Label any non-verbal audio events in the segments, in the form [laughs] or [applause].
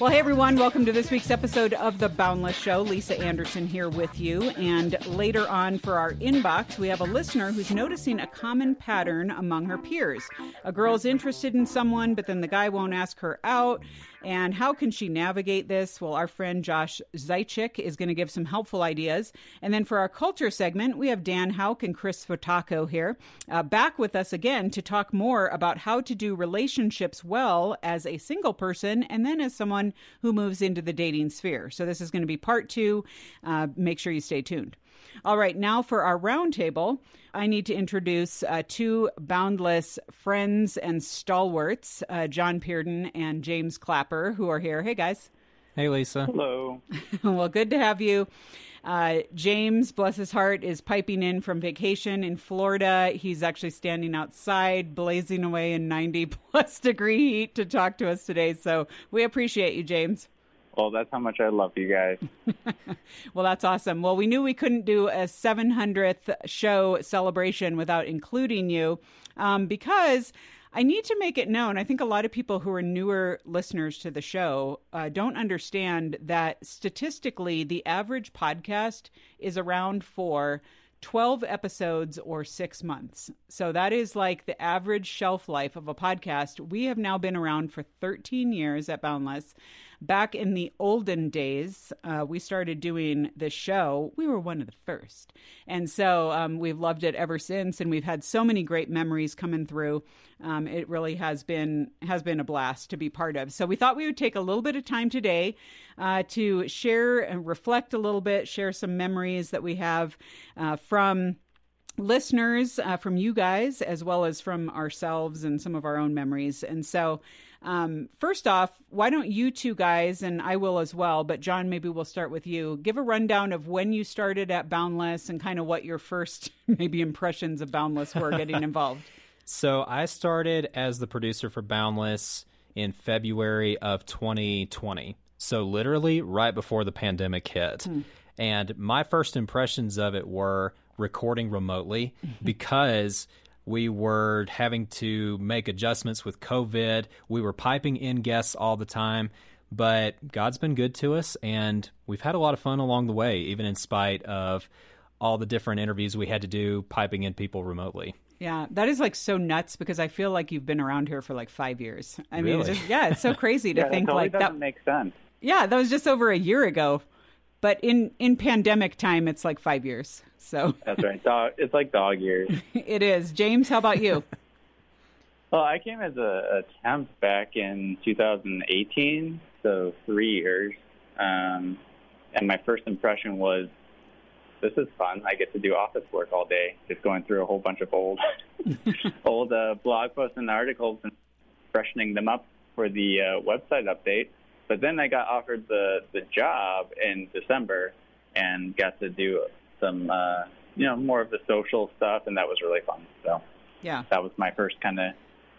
Well, hey everyone, welcome to this week's episode of The Boundless Show. Lisa Anderson here with you. And later on for our inbox, we have a listener who's noticing a common pattern among her peers. A girl's interested in someone, but then the guy won't ask her out. And how can she navigate this? Well, our friend Josh Zeichik is going to give some helpful ideas. And then for our culture segment, we have Dan Houk and Kris Swiatocho here, uh, back with us again to talk more about how to do relationships well as a single person and then as someone who moves into the dating sphere. So this is going to be part two. Uh, make sure you stay tuned. All right, now for our roundtable, I need to introduce uh, two boundless friends and stalwarts, uh, John Pearden and James Clapper, who are here. Hey, guys. Hey, Lisa. Hello. [laughs] well, good to have you. Uh, James, bless his heart, is piping in from vacation in Florida. He's actually standing outside, blazing away in 90 [laughs] plus degree heat to talk to us today. So we appreciate you, James. Well, that's how much I love you guys. [laughs] well, that's awesome. Well, we knew we couldn't do a 700th show celebration without including you um, because I need to make it known. I think a lot of people who are newer listeners to the show uh, don't understand that statistically, the average podcast is around for 12 episodes or six months. So that is like the average shelf life of a podcast. We have now been around for 13 years at Boundless back in the olden days, uh, we started doing this show. We were one of the first. And so um, we've loved it ever since. And we've had so many great memories coming through. Um, it really has been has been a blast to be part of. So we thought we would take a little bit of time today uh, to share and reflect a little bit, share some memories that we have uh, from listeners uh, from you guys as well as from ourselves and some of our own memories. And so um, first off, why don't you two guys, and I will as well, but John, maybe we'll start with you. Give a rundown of when you started at Boundless and kind of what your first [laughs] maybe impressions of Boundless were getting [laughs] involved. So I started as the producer for Boundless in February of 2020. So literally right before the pandemic hit. Hmm. And my first impressions of it were recording remotely [laughs] [laughs] because we were having to make adjustments with COVID. We were piping in guests all the time, but God's been good to us, and we've had a lot of fun along the way, even in spite of all the different interviews we had to do piping in people remotely. Yeah, that is like so nuts because I feel like you've been around here for like five years. I really? mean, it's just, yeah, it's so [laughs] crazy to yeah, think totally like that makes sense. Yeah, that was just over a year ago, but in in pandemic time, it's like five years. So that's right. Dog, it's like dog years. [laughs] it is. James, how about you? [laughs] well, I came as a, a temp back in 2018, so three years. Um, and my first impression was, this is fun. I get to do office work all day, just going through a whole bunch of old, [laughs] old uh, blog posts and articles and freshening them up for the uh, website update. But then I got offered the the job in December and got to do some, uh, you know, more of the social stuff, and that was really fun. So yeah, that was my first kind of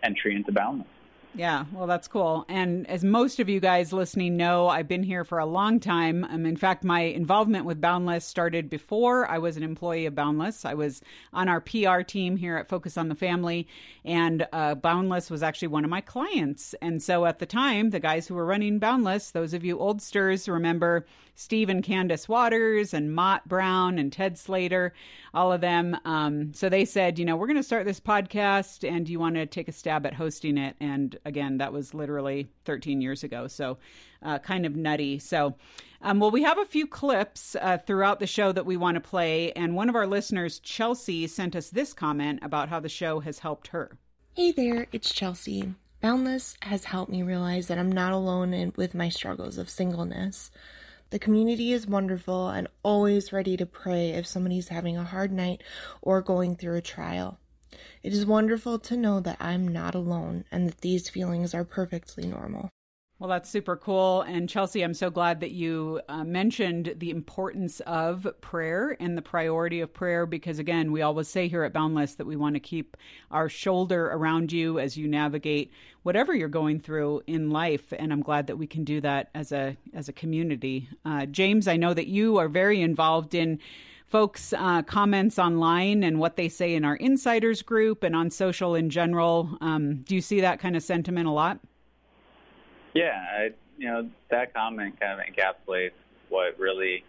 entry into Boundless. Yeah, well, that's cool. And as most of you guys listening know, I've been here for a long time. Um, in fact, my involvement with Boundless started before I was an employee of Boundless. I was on our PR team here at Focus on the Family, and uh, Boundless was actually one of my clients. And so at the time, the guys who were running Boundless, those of you oldsters remember Steve and Candice Watters and Motte Brown and Ted Slater, all of them. Um, so they said, you know, we're going to start this podcast, and you want to take a stab at hosting it? And again, that was literally 13 years ago. So uh, kind of nutty. So, um, well, we have a few clips uh, throughout the show that we want to play. And one of our listeners, Chelsea, sent us this comment about how the show has helped her. Hey there, it's Chelsea. Boundless has helped me realize that I'm not alone in, with my struggles of singleness. The community is wonderful and always ready to pray if somebody's having a hard night or going through a trial. It is wonderful to know that I'm not alone and that these feelings are perfectly normal. Well, that's super cool. And Chelsea, I'm so glad that you uh, mentioned the importance of prayer and the priority of prayer because, again, we always say here at Boundless that we want to keep our shoulder around you as you navigate whatever you're going through in life. And I'm glad that we can do that as a as a community. Uh, James, I know that you are very involved in folks' uh, comments online and what they say in our insiders group and on social in general. Um, do you see that kind of sentiment a lot? Yeah, I, you know, that comment kind of encapsulates what really,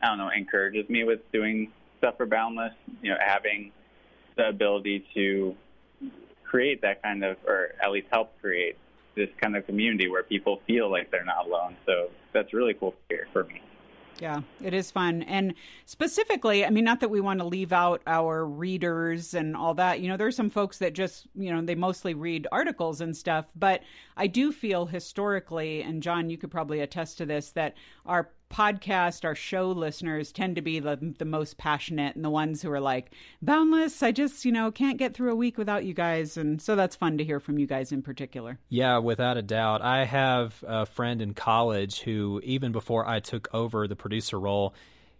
I don't know, encourages me with doing stuff for Boundless. You know, having the ability to create that kind of, or at least help create this kind of community where people feel like they're not alone. So that's really cool hear for me. Yeah, it is fun. And specifically, I mean, not that we want to leave out our readers and all that. You know, there's some folks that just, you know, they mostly read articles and stuff. But I do feel historically, and John, you could probably attest to this, that our podcast, our show listeners tend to be the, the most passionate and the ones who are like, Boundless, I just, you know, can't get through a week without you guys. And so that's fun to hear from you guys in particular. Yeah, without a doubt. I have a friend in college who, even before I took over the producer role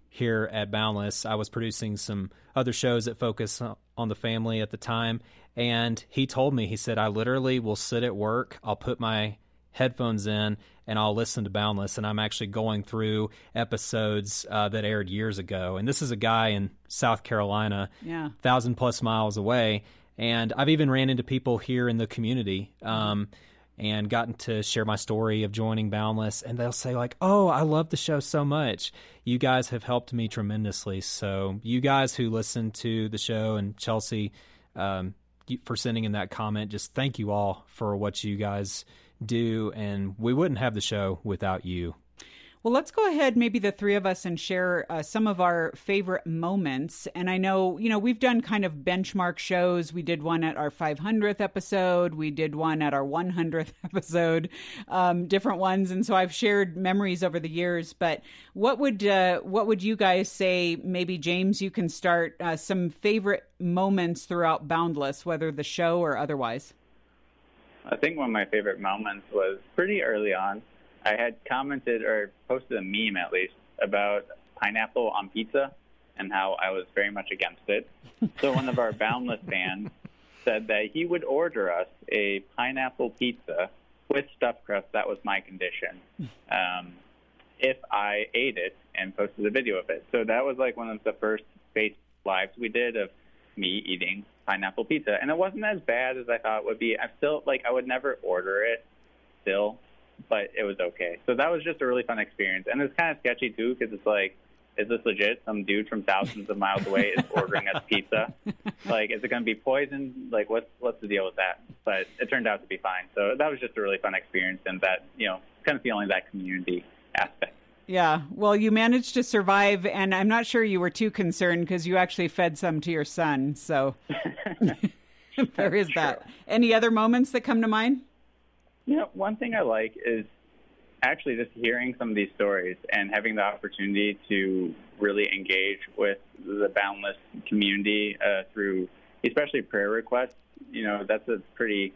here at Boundless, I was producing some other shows that focus on the family at the time. And he told me, he said, I literally will sit at work, I'll put my headphones in and I'll listen to Boundless. And I'm actually going through episodes uh, that aired years ago. And this is a guy in South Carolina, yeah, thousand plus miles away. And I've even ran into people here in the community. Um, and gotten to share my story of joining Boundless, and they'll say like, "Oh, I love the show so much. You guys have helped me tremendously." So, you guys who listen to the show and Chelsea um, for sending in that comment, just thank you all for what you guys do, and we wouldn't have the show without you. Well, let's go ahead, maybe the three of us, and share uh, some of our favorite moments. And I know, you know, we've done kind of benchmark shows. We did one at our 500th episode, we did one at our 100th [laughs] episode, um, different ones. And so I've shared memories over the years. But what would uh, what would you guys say? Maybe James, you can start uh, some favorite moments throughout Boundless, whether the show or otherwise. I think one of my favorite moments was pretty early on. I had commented or posted a meme at least about pineapple on pizza and how I was very much against it. So one of our [laughs] Boundless fans said that he would order us a pineapple pizza with stuffed crust. That was my condition. Um, if I ate it and posted a video of it. So that was like one of the first face lives we did of me eating pineapple pizza, and it wasn't as bad as I thought it would be. I still like I would never order it still, but it was okay. So that was just a really fun experience, and it's kind of sketchy too because it's like, is this legit? Some dude from thousands of miles away is [laughs] ordering us pizza. Like, is it going to be poisoned? Like, what's what's the deal with that? But it turned out to be fine. So that was just a really fun experience, and that you know, kind of feeling that community aspect. Yeah. Well, you managed to survive, and I'm not sure you were too concerned because you actually fed some to your son. So [laughs] [laughs] there is that. Any other moments that come to mind? Yeah, one thing I like is actually just hearing some of these stories and having the opportunity to really engage with the Boundless community uh, through, especially prayer requests. You know, that's a pretty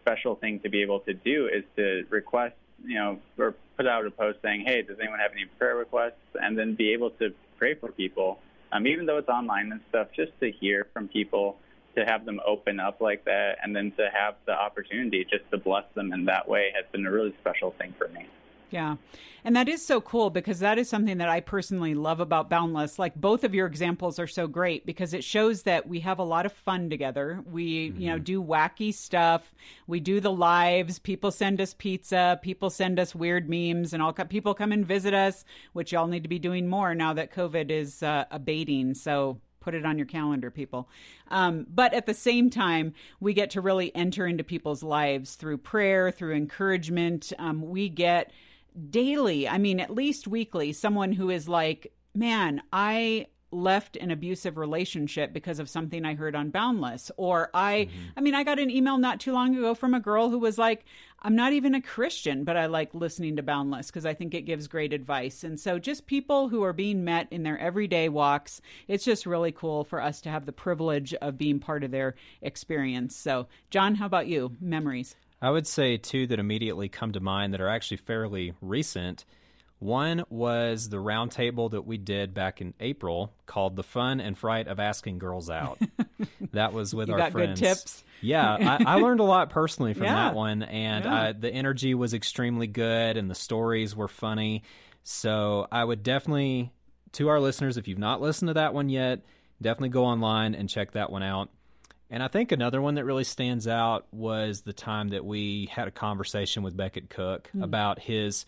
special thing to be able to do is to request, you know, or put out a post saying, "Hey, does anyone have any prayer requests?" and then be able to pray for people, um, even though it's online and stuff, just to hear from people, to have them open up like that, and then to have the opportunity just to bless them in that way has been a really special thing for me. Yeah. And that is so cool because that is something that I personally love about Boundless. Like both of your examples are so great because it shows that we have a lot of fun together. We, mm-hmm. you know, do wacky stuff. We do the lives. People send us pizza. People send us weird memes and all people come and visit us, which y'all need to be doing more now that COVID is uh, abating. So put it on your calendar, people. Um, but at the same time, we get to really enter into people's lives through prayer, through encouragement. Um, we get daily, I mean, at least weekly, someone who is like, man, I left an abusive relationship because of something I heard on Boundless. Or I, mm-hmm. I mean, I got an email not too long ago from a girl who was like, I'm not even a Christian, but I like listening to Boundless because I think it gives great advice. And so just people who are being met in their everyday walks, it's just really cool for us to have the privilege of being part of their experience. So, John, how about you? Memories? I would say two that immediately come to mind that are actually fairly recent. One was the roundtable that we did back in April called "The Fun and Fright of Asking Girls Out." [laughs] that was with you our got friends. Good tips. Yeah, I, I, learned a lot personally from yeah. that one, and yeah. uh, the energy was extremely good, and the stories were funny. So I would definitely to our listeners, if you've not listened to that one yet, definitely go online and check that one out. And I think another one that really stands out was the time that we had a conversation with Becket Cook mm. about his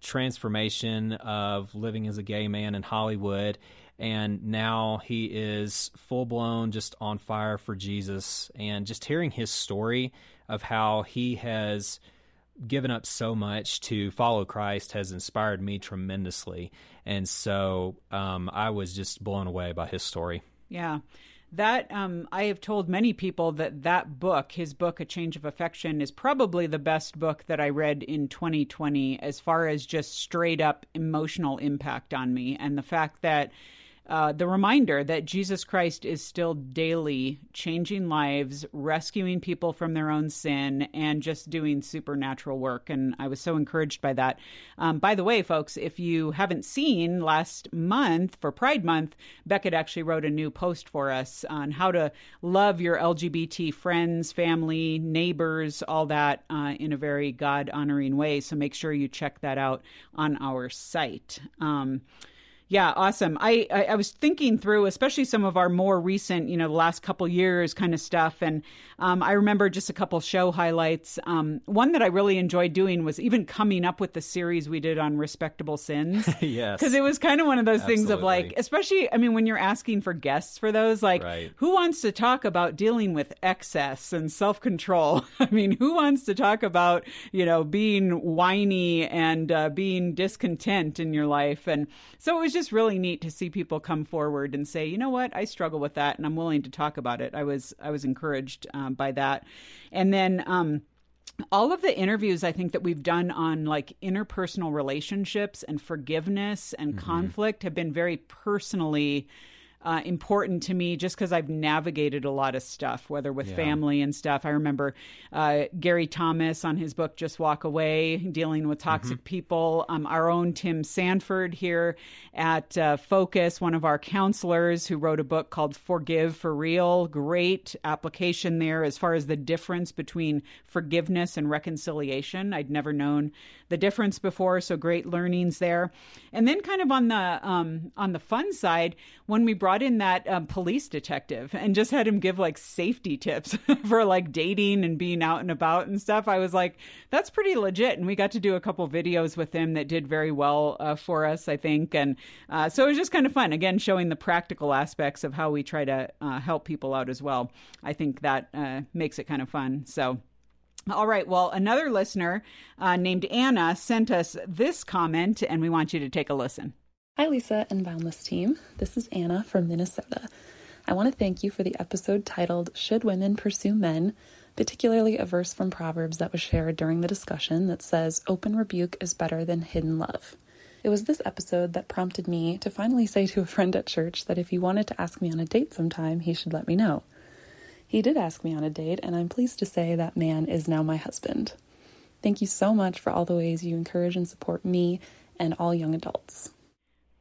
transformation of living as a gay man in Hollywood. And now he is full blown just on fire for Jesus. And just hearing his story of how he has given up so much to follow Christ has inspired me tremendously. And so um, I was just blown away by his story. Yeah that um, I have told many people that that book, his book, A Change of Affection, is probably the best book that I read in 2020 as far as just straight up emotional impact on me. And the fact that uh, the reminder that Jesus Christ is still daily changing lives, rescuing people from their own sin, and just doing supernatural work. And I was so encouraged by that. Um, by the way, folks, if you haven't seen last month for Pride Month, Becket actually wrote a new post for us on how to love your LGBT friends, family, neighbors, all that uh, in a very God honoring way. So make sure you check that out on our site. Um, yeah, awesome. I, I, I was thinking through, especially some of our more recent, you know, the last couple years kind of stuff, and um, I remember just a couple show highlights. Um, one that I really enjoyed doing was even coming up with the series we did on respectable sins. [laughs] yes, because it was kind of one of those Absolutely. things of like, especially, I mean, when you're asking for guests for those, like, right. who wants to talk about dealing with excess and self control? [laughs] I mean, who wants to talk about, you know, being whiny and uh, being discontent in your life? And so it was just really neat to see people come forward and say, you know what, I struggle with that, and I'm willing to talk about it. I was I was encouraged um, by that, and then. Um, all of the interviews I think that we've done on like interpersonal relationships and forgiveness and mm-hmm. conflict have been very personally uh, important to me just because I've navigated a lot of stuff, whether with yeah. family and stuff. I remember uh, Gary Thomas on his book Just Walk Away, dealing with toxic mm-hmm. people. Um, our own Tim Sanford here at uh, Focus, one of our counselors who wrote a book called Forgive for Real. Great application there as far as the difference between forgiveness and reconciliation. I'd never known the difference before, so great learnings there. And then, kind of on the um, on the fun side, when we brought brought in that um, police detective and just had him give like safety tips [laughs] for like dating and being out and about and stuff. I was like, that's pretty legit. And we got to do a couple videos with him that did very well uh, for us, I think. And uh, so it was just kind of fun. Again, showing the practical aspects of how we try to uh, help people out as well. I think that uh, makes it kind of fun. So. All right. Well, another listener uh, named Anna sent us this comment, and we want you to take a listen. Hi, Lisa and Boundless team. This is Anna from Minnesota. I want to thank you for the episode titled Should Women Pursue Men, particularly a verse from Proverbs that was shared during the discussion that says, Open rebuke is better than hidden love. It was this episode that prompted me to finally say to a friend at church that if he wanted to ask me on a date sometime, he should let me know. He did ask me on a date, and I'm pleased to say that man is now my husband. Thank you so much for all the ways you encourage and support me and all young adults.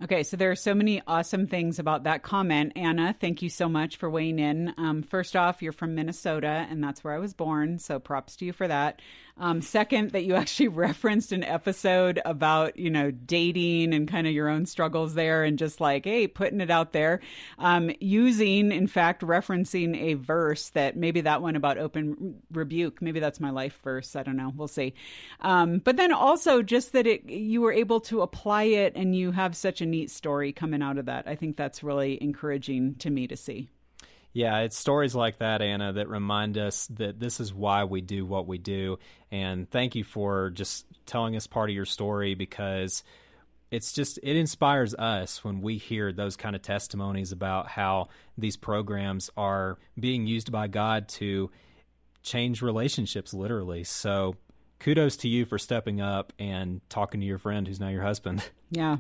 Okay, so there are so many awesome things about that comment. Anna, thank you so much for weighing in. Um, first off, you're from Minnesota, and that's where I was born, so props to you for that. Um, second, that you actually [laughs] referenced an episode about, you know, dating and kind of your own struggles there and just like, hey, putting it out there. Um, using, in fact, referencing a verse that maybe that one about open rebuke, maybe that's my life verse. I don't know. We'll see. Um, but then also just that it, you were able to apply it and you have such a neat story coming out of that. I think that's really encouraging to me to see. Yeah, it's stories like that, Anna, that remind us that this is why we do what we do. And thank you for just telling us part of your story because it's just it inspires us when we hear those kind of testimonies about how these programs are being used by God to change relationships literally. So kudos to you for stepping up and talking to your friend who's now your husband. [laughs] Yeah.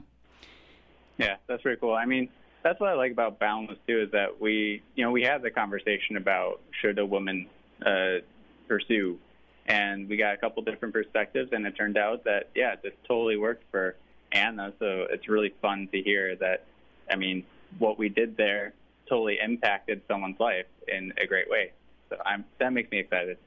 Yeah, that's pretty cool. I mean, that's what I like about Boundless too is that we, you know, we had the conversation about should a woman uh, pursue, and we got a couple different perspectives, and it turned out that yeah, this totally worked for Anna. So it's really fun to hear that. I mean, what we did there totally impacted someone's life in a great way. So I'm that makes me excited.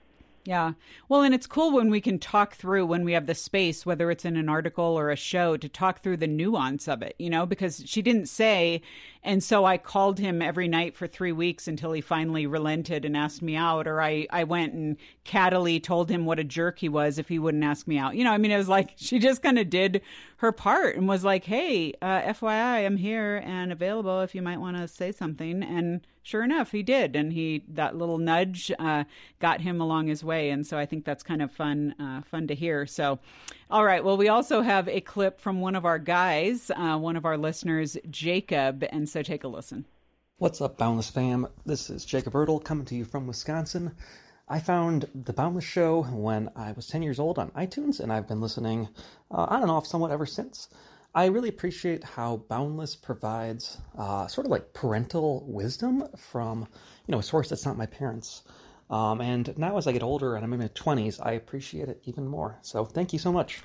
Yeah. Well, and it's cool when we can talk through when we have the space, whether it's in an article or a show, to talk through the nuance of it, you know, because she didn't say. And so I called him every night for three weeks until he finally relented and asked me out. Or I, I went and cattily told him what a jerk he was if he wouldn't ask me out. You know, I mean, it was like she just kind of did her part and was like, hey, uh, FYI, I'm here and available if you might want to say something. And sure enough, he did, and he that little nudge uh, got him along his way, and so I think that's kind of fun, uh, fun to hear. So, all right, well, we also have a clip from one of our guys, uh, one of our listeners, Jacob, and so take a listen. What's up, Boundless fam? This is Jacob Ertl coming to you from Wisconsin. I found the Boundless Show when I was 10 years old on iTunes, and I've been listening uh, on and off somewhat ever since. I really appreciate how Boundless provides uh, sort of like parental wisdom from, you know, a source that's not my parents. Um, and now as I get older and I'm in my 20s, I appreciate it even more. So thank you so much.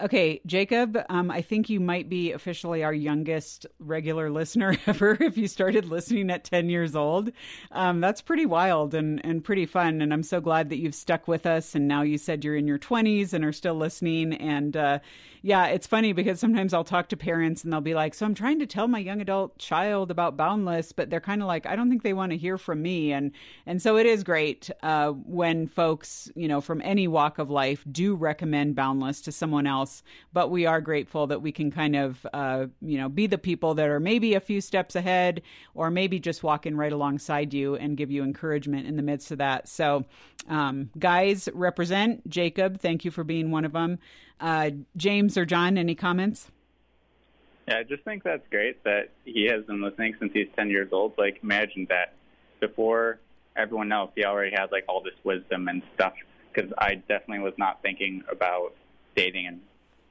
Okay, Jacob, um, I think you might be officially our youngest regular listener [laughs] ever if you started listening at 10 years old. Um, that's pretty wild and, and pretty fun. And I'm so glad that you've stuck with us. And now you said you're in your 20s and are still listening. And uh, yeah, it's funny because sometimes I'll talk to parents and they'll be like, So I'm trying to tell my young adult child about Boundless, but they're kind of like, I don't think they want to hear from me. And, and so it is great uh, when folks, you know, from any walk of life do recommend Boundless to someone else. But we are grateful that we can kind of, uh, you know, be the people that are maybe a few steps ahead or maybe just walking right alongside you and give you encouragement in the midst of that. So, um, guys, represent Jacob. Thank you for being one of them. Uh, James or John, any comments? Yeah, I just think that's great that he has been listening since he's 10 years old. Like, imagine that before everyone else, he already had like all this wisdom and stuff. Because I definitely was not thinking about dating and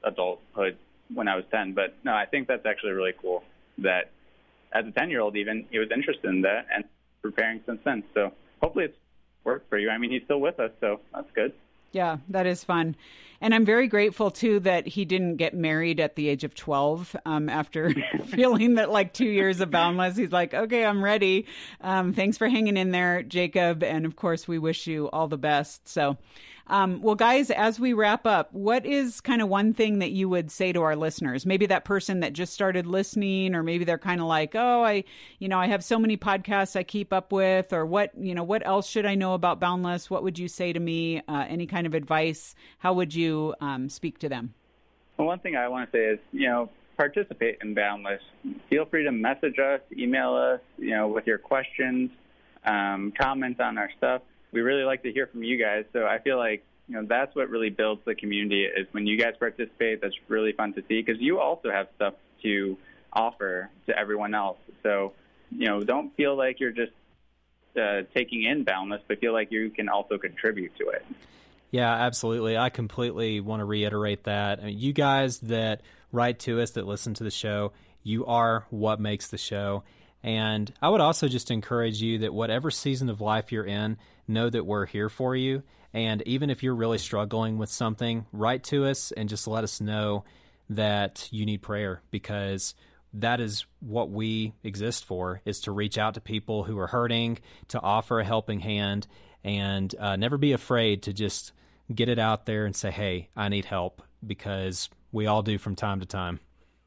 adulthood when I was 10. But no, I think that's actually really cool that as a 10 year old, even he was interested in that and preparing since then. So hopefully it's worked for you. I mean, he's still with us, so that's good. Yeah, that is fun. And I'm very grateful too that he didn't get married at the age of 12 um, after [laughs] feeling that like two years of Boundless. He's like, okay, I'm ready. Um, thanks for hanging in there, Jacob. And of course, we wish you all the best. So, um, well, guys, as we wrap up, what is kind of one thing that you would say to our listeners? Maybe that person that just started listening, or maybe they're kind of like, oh, I, you know, I have so many podcasts I keep up with, or what, you know, what else should I know about Boundless? What would you say to me? Uh, any kind of advice? How would you um, speak to them? Well, one thing I want to say is, you know, participate in Boundless. Feel free to message us, email us, you know, with your questions, um, comment on our stuff we really like to hear from you guys. So I feel like you know that's what really builds the community is when you guys participate. That's really fun to see because you also have stuff to offer to everyone else. So you know, don't feel like you're just uh, taking in Boundless, but feel like you can also contribute to it. Yeah, absolutely. I completely want to reiterate that. I mean, you guys that write to us, that listen to the show, you are what makes the show. And I would also just encourage you that whatever season of life you're in, know that we're here for you. And even if you're really struggling with something, write to us and just let us know that you need prayer because that is what we exist for is to reach out to people who are hurting to offer a helping hand and uh, never be afraid to just get it out there and say hey i need help because we all do from time to time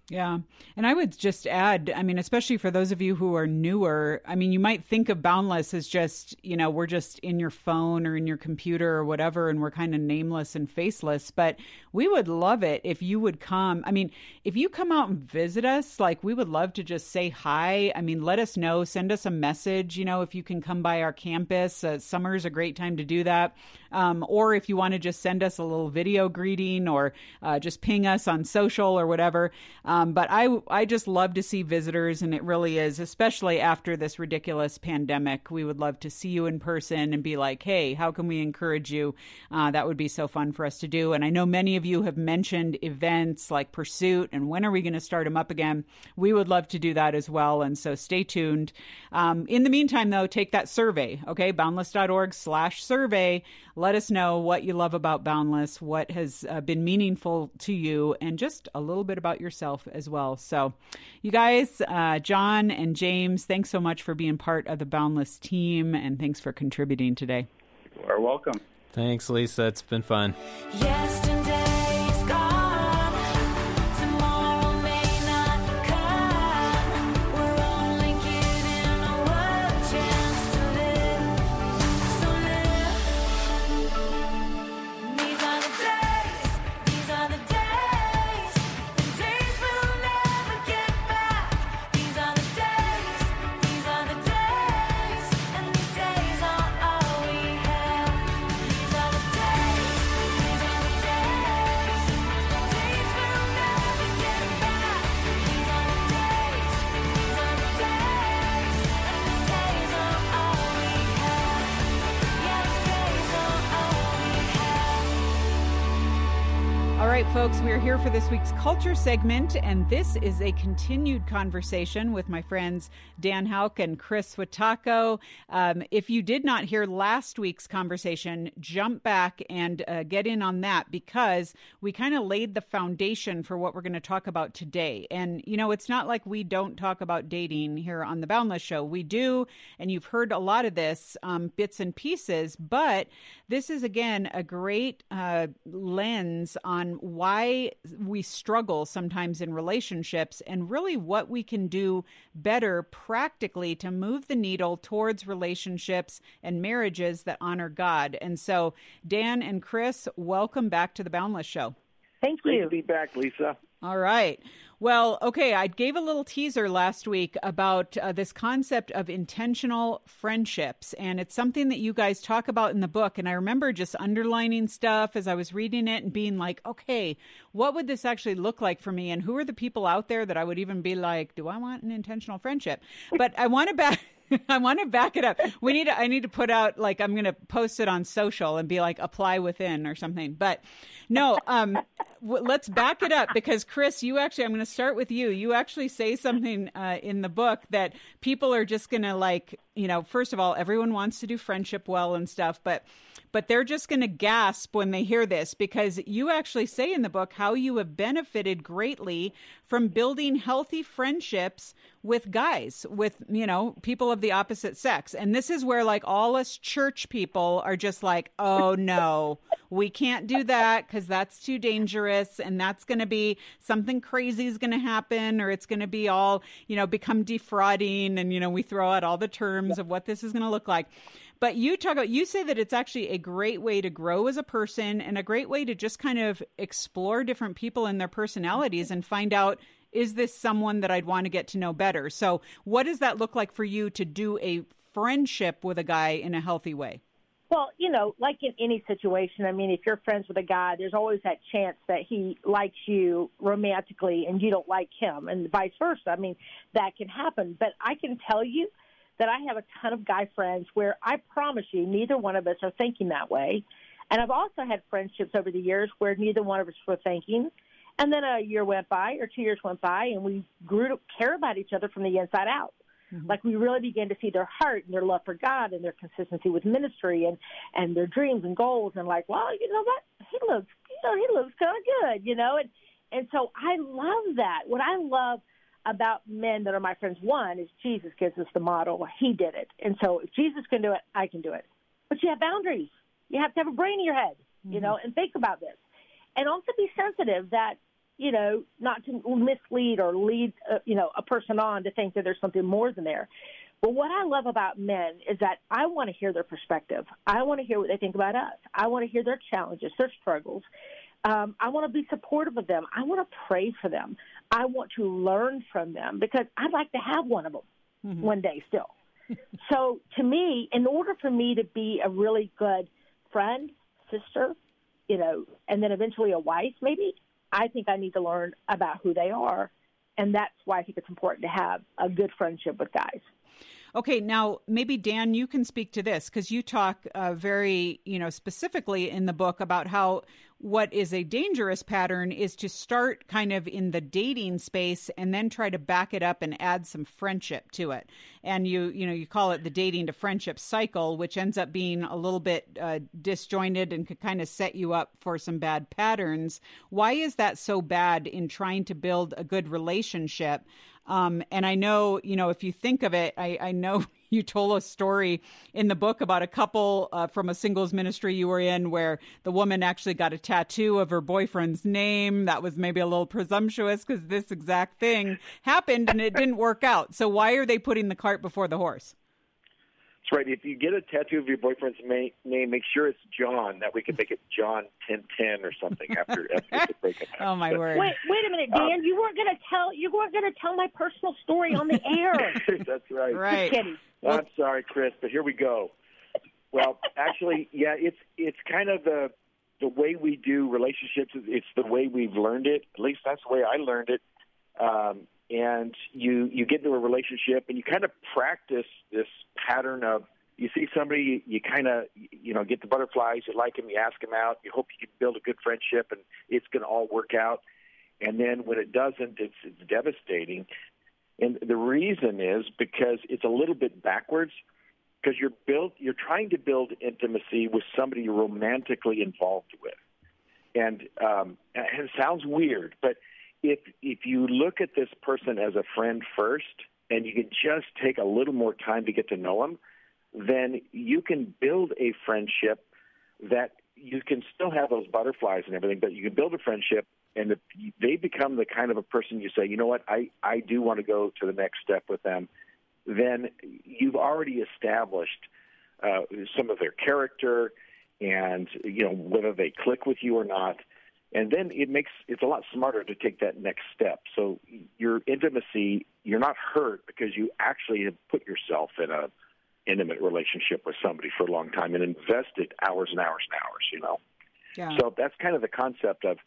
yeah. And I would just add, I mean, especially for those of you who are newer, I mean, you might think of Boundless as just, you know, we're just in your phone or in your computer or whatever, and we're kind of nameless and faceless. But we would love it if you would come. I mean, if you come out and visit us, like, we would love to just say hi. I mean, let us know, send us a message, you know, if you can come by our campus. Uh, summer's a great time to do that. Um, or if you want to just send us a little video greeting or uh, just ping us on social or whatever. Um, but I, I just love to see visitors, and it really is, especially after this ridiculous pandemic. We would love to see you in person and be like, hey, how can we encourage you? Uh, that would be so fun for us to do. And I know many of you have mentioned events like Pursuit, and when are we going to start them up again? We would love to do that as well. And so stay tuned. Um, in the meantime, though, take that survey, okay? Boundless.org slash survey. Let us know what you love about Boundless, what has uh, been meaningful to you, and just a little bit about yourself as well. So, you guys, uh, John and James, thanks so much for being part of the Boundless team and thanks for contributing today. You are welcome. Thanks, Lisa. It's been fun. Yesterday's right, folks, we are here for this week's culture segment, and this is a continued conversation with my friends Dan Houk and Kris Swiatocho. Um, if you did not hear last week's conversation, jump back and uh, get in on that because we kind of laid the foundation for what we're going to talk about today. And, you know, it's not like we don't talk about dating here on the Boundless Show. We do, and you've heard a lot of this um, bits and pieces, but this is, again, a great uh, lens on why we struggle sometimes in relationships and really what we can do better practically to move the needle towards relationships and marriages that honor God. And so, Dan and Kris, welcome back to the Boundless Show. Thank Great you. to be back, Lisa. All right. Well, okay, I gave a little teaser last week about uh, this concept of intentional friendships, and it's something that you guys talk about in the book. And I remember just underlining stuff as I was reading it and being like, okay, what would this actually look like for me? And who are the people out there that I would even be like, do I want an intentional friendship? But I want to back. I want to back it up. We need to, I need to put out like I'm going to post it on social and be like apply within or something. But no, um let's back it up because Kris, you actually I'm going to start with you. You actually say something uh, in the book that people are just going to like, you know, first of all, everyone wants to do friendship well and stuff, but but they're just going to gasp when they hear this because you actually say in the book how you have benefited greatly from building healthy friendships with guys, with, you know, people of the opposite sex. And this is where, like, all us church people are just like, oh no, we can't do that because that's too dangerous. And that's going to be something crazy is going to happen, or it's going to be all, you know, become defrauding. And, you know, we throw out all the terms of what this is going to look like. But you talk about, you say that it's actually a great way to grow as a person and a great way to just kind of explore different people and their personalities and find out, is this someone that I'd want to get to know better? So, what does that look like for you to do a friendship with a guy in a healthy way? Well, you know, like in any situation, I mean, if you're friends with a guy, there's always that chance that he likes you romantically and you don't like him, and vice versa. I mean, that can happen. But I can tell you that I have a ton of guy friends where I promise you, neither one of us are thinking that way. And I've also had friendships over the years where neither one of us were thinking. And then a year went by or two years went by, and we grew to care about each other from the inside out. Mm-hmm. Like we really began to see their heart and their love for God and their consistency with ministry and and their dreams and goals and like, well, you know what, he looks, you know, he looks kind of good, you know, and and so I love that. What I love about men that are my friends, one is Jesus gives us the model. He did it, and so if Jesus can do it, I can do it. But you have boundaries. You have to have a brain in your head, you mm-hmm. know, and think about this, and also be sensitive that you know, not to mislead or lead, uh, you know, a person on to think that there's something more than there. But what I love about men is that I want to hear their perspective. I want to hear what they think about us. I want to hear their challenges, their struggles. Um, I want to be supportive of them. I want to pray for them. I want to learn from them because I'd like to have one of them Mm-hmm. one day still. [laughs] so to me, in order for me to be a really good friend, sister, you know, and then eventually a wife, maybe, I think I need to learn about who they are. And that's why I think it's important to have a good friendship with guys. Okay, now maybe Dan, you can speak to this because you talk uh, very, you know, specifically in the book about how what is a dangerous pattern is to start kind of in the dating space and then try to back it up and add some friendship to it. And you, you know, you call it the dating to friendship cycle, which ends up being a little bit uh, disjointed and could kind of set you up for some bad patterns. Why is that so bad in trying to build a good relationship? Um, and I know, you know, if you think of it, I, I know [laughs] you told a story in the book about a couple uh, from a singles ministry you were in where the woman actually got a tattoo of her boyfriend's name. That was maybe a little presumptuous because this exact thing happened and it didn't work out. So why are they putting the cart before the horse? That's right. If you get a tattoo of your boyfriend's ma- name, make sure it's John. That we can make it John ten ten or something after [laughs] after the breakup. Oh my word! Wait, wait a minute, Dan. you weren't going to tell you weren't going to tell my personal story on the [laughs] air. That's right. Right. Just kidding. I'm sorry, Kris, but here we go. Well, actually, yeah, it's it's kind of the the way we do relationships. It's the way we've learned it. At least that's the way I learned it. Um, and you you get into a relationship and you kind of practice this pattern of you see somebody you kind of you know get the butterflies you like them you ask them out you hope you can build a good friendship and it's going to all work out. And then when it doesn't it's, it's devastating. And the reason is because it's a little bit backwards because you're built you're trying to build intimacy with somebody you're romantically involved with. And um and it sounds weird but if if you look at this person as a friend first and you can just take a little more time to get to know them then you can build a friendship that you can still have those butterflies and everything but you can build a friendship and they become the kind of a person you say you know what? I i do want to go to the next step with them then you've already established uh, some of their character and you know whether they click with you or not and then it makes it's a lot smarter to take that next step. So your intimacy you're not hurt because you actually have put yourself in a intimate relationship with somebody for a long time and invested hours and hours and hours you know? Yeah. so that's kind of the concept of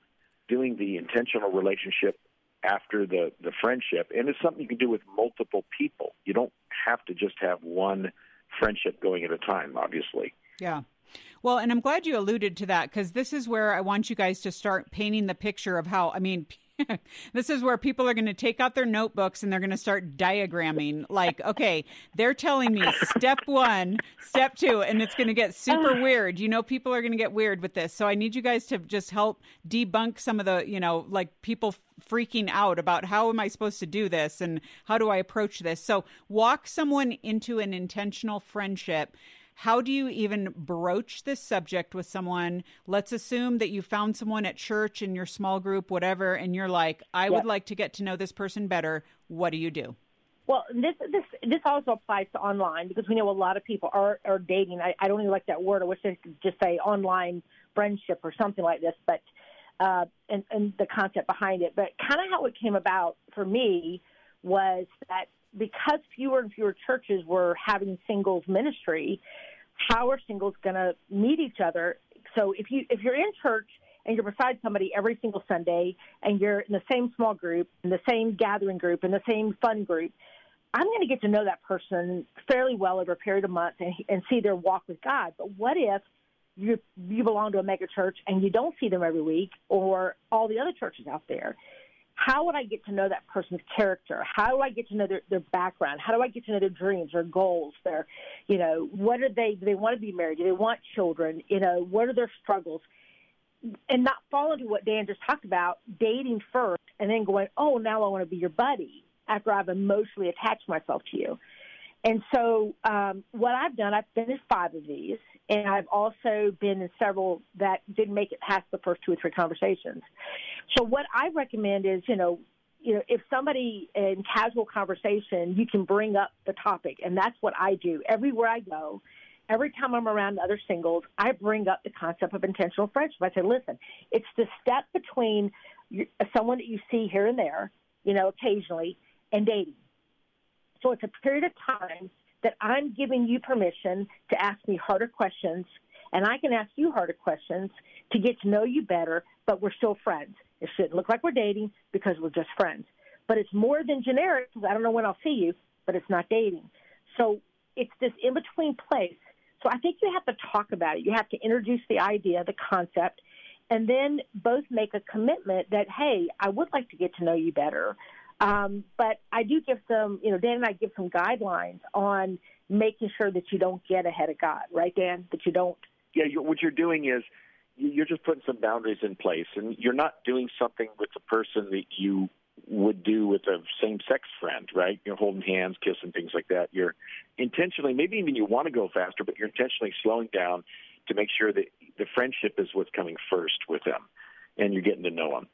doing the intentional relationship after the the friendship. And it's something you can do with multiple people. You don't have to just have one friendship going at a time obviously. Yeah. Well, and I'm glad you alluded to that because this is where I want you guys to start painting the picture of how, I mean, [laughs] this is where people are going to take out their notebooks and they're going to start diagramming. Like, okay, they're telling me step one, step two, and it's going to get super [sighs] weird. You know, people are going to get weird with this. So I need you guys to just help debunk some of the, you know, like people freaking out about how am I supposed to do this and how do I approach this. So walk someone into an intentional friendship how do you even broach this subject with someone? Let's assume that you found someone at church in your small group, whatever, and you're like, I would like to get to know this person better. What do you do? Well, this this this also applies to online because we know a lot of people are are dating. I, I don't even like that word. I wish they could just say online friendship or something like this. But uh, and and the concept behind it. But kind of how it came about for me was that because fewer and fewer churches were having singles ministry, how are singles going to meet each other? So if you if you're in church and you're beside somebody every single Sunday and you're in the same small group, in the same gathering group, in the same fun group, I'm going to get to know that person fairly well over a period of months and, and see their walk with God. But what if you you belong to a mega church and you don't see them every week, or all the other churches out there? How would I get to know that person's character? How do I get to know their, their background? How do I get to know their dreams, their goals, their, you know, what are they? Do they want to be married? Do they want children? You know, what are their struggles? And not fall into what Dan just talked about, dating first, and then going, oh, now I want to be your buddy after I've emotionally attached myself to you. And so, um, what I've done, I've in five of these, and I've also been in several that didn't make it past the first two or three conversations. So, what I recommend is, you know, you know, if somebody in casual conversation, you can bring up the topic, and that's what I do everywhere I go. Every time I'm around other singles, I bring up the concept of intentional friendship. I say, listen, it's the step between someone that you see here and there, you know, occasionally, and dating. So it's a period of time that I'm giving you permission to ask me harder questions, and I can ask you harder questions to get to know you better, but we're still friends. It shouldn't look like we're dating because we're just friends. But it's more than generic because I don't know when I'll see you, but it's not dating. So it's this in between place. So I think you have to talk about it. You have to introduce the idea, the concept, and then both make a commitment that, hey, I would like to get to know you better. Um, but I do give some, you know, Dan and I give some guidelines on making sure that you don't get ahead of God, right, Dan? That you don't. yeah, you're, what you're doing is you- you're just putting some boundaries in place, and you're not doing something with the person that you would do with a same-sex friend, right? You're holding hands, kissing, things like that. You're intentionally, maybe even you want to go faster, but you're intentionally slowing down to make sure that the friendship is what's coming first with them, and you're getting to know them.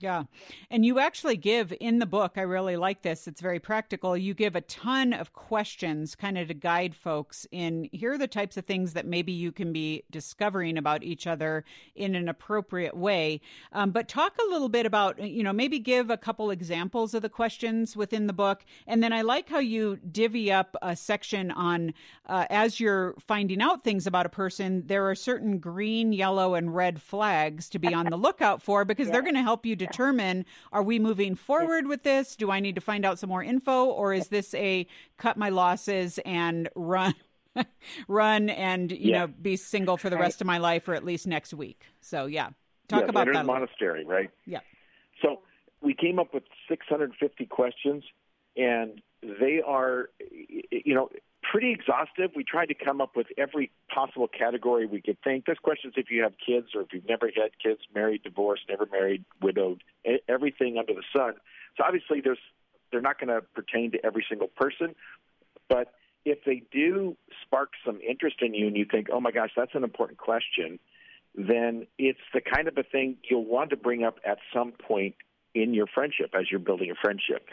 Yeah. And you actually give in the book, I really like this. It's very practical. You give a ton of questions kind of to guide folks in here are the types of things that maybe you can be discovering about each other in an appropriate way. Um, but talk a little bit about, you know, maybe give a couple examples of the questions within the book. And then I like how you divvy up a section on uh, as you're finding out things about a person, there are certain green, yellow, and red flags to be on the lookout for because they're going to help you determine are we moving forward with this? Do I need to find out some more info? Or is this a cut my losses and run? [laughs] run and you Yeah. know be single for the rest of my life or at least next week so yeah talk yeah, about that a monastery, right? yeah So we came up with 650 questions, and they are, you know, pretty exhaustive. We tried to come up with every possible category we could think. There's questions if you have kids or if you've never had kids, married, divorced, never married, widowed, everything under the sun. So obviously, there's they're not going to pertain to every single person, but if they do spark some interest in you and you think, oh my gosh, that's an important question, then it's the kind of a thing you'll want to bring up at some point in your friendship as you're building a friendship.